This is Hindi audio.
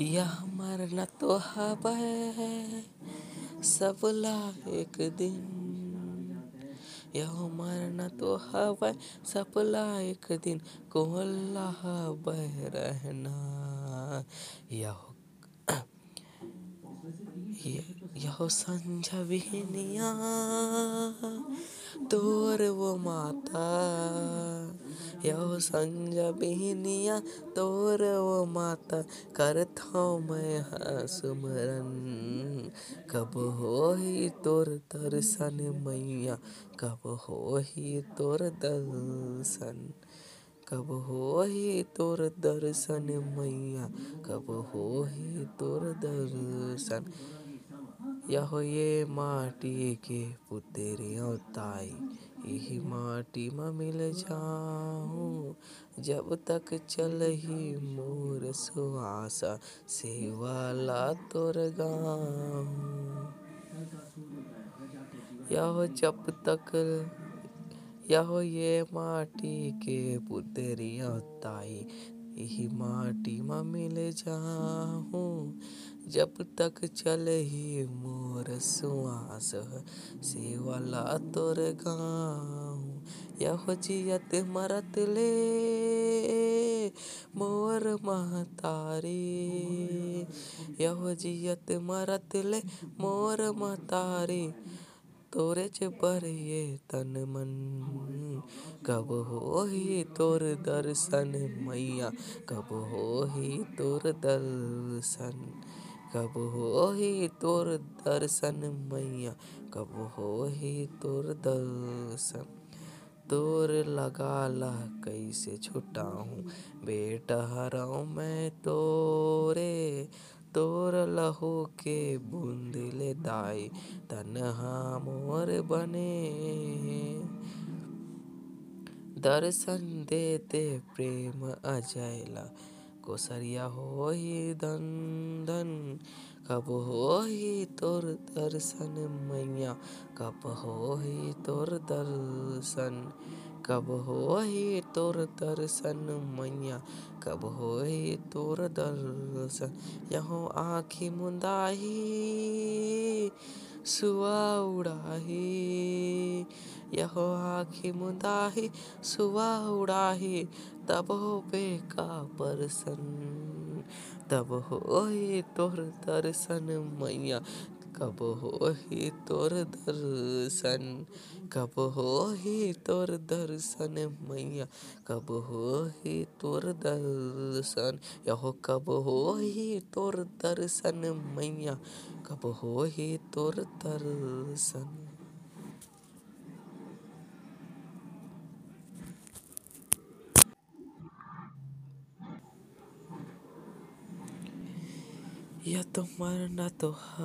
यह मरना तो हवय सबला एक दिन। यह मरना तो हवय सबला एक दिन। को बह रहना यह यह संझा तोर वो माता। यह संझा बिहनिया, तोर वो माता। करथों मैं ह सुमरन कब होही तोर दर्शन मैया? कब हो ही तोर दर्शन? कब होही तोर दर्शन मैया? कब होही तोर दर्शन? यहो ये माटी के पुतरिया ताई इही माटी मा मिल जाहूँ जब तक चल ही मोर सुहासा सेवा ल तोर गाहूँ यहो जब तक यहो ये माटी के पुतरिया ताई, यही माटी मा मिल जाहूँ जब तक चलही मोर सुवास सेवा ल तोर गाहूँ यहो जियत मरत ले, मोर महतारी यहो जियत मरत ले, मोर महतारी तोरेच बर ये तन मन। कब होही तोर दर्शन मैया? कब होही तोर दर्शन। कब होही तोर दर्शन मैया? कब होही तोर दर्शन। तोर लगा ला कइसे छुटाहूँ बेटा हरव मैं तोरे तोर लहू के बूंद ले दाई तनहा मोर बने दर्शन दे दे प्रेम अजय ला कोसरिया होही धन धन कब होही तोर दर्शन मैया, कब होही तोर दर्शन। कब होही तोर दर्शन मैया? कब होही तोर दर्शन? यहूँ आँखी मुंदाही सुआ उड़ाही। यहो आँखी मुंदाही सुआ उड़ाही। तब हो बेका परसन तब होही तोर दर्शन मैया? कब होही तोर दर्शन कब होही तोर दर्शन मैया कब होही तोर दर्शन, यहो कब होही तोर दर्शन मैया कब होही तोर दर्शन। यह तो मरना तो ह।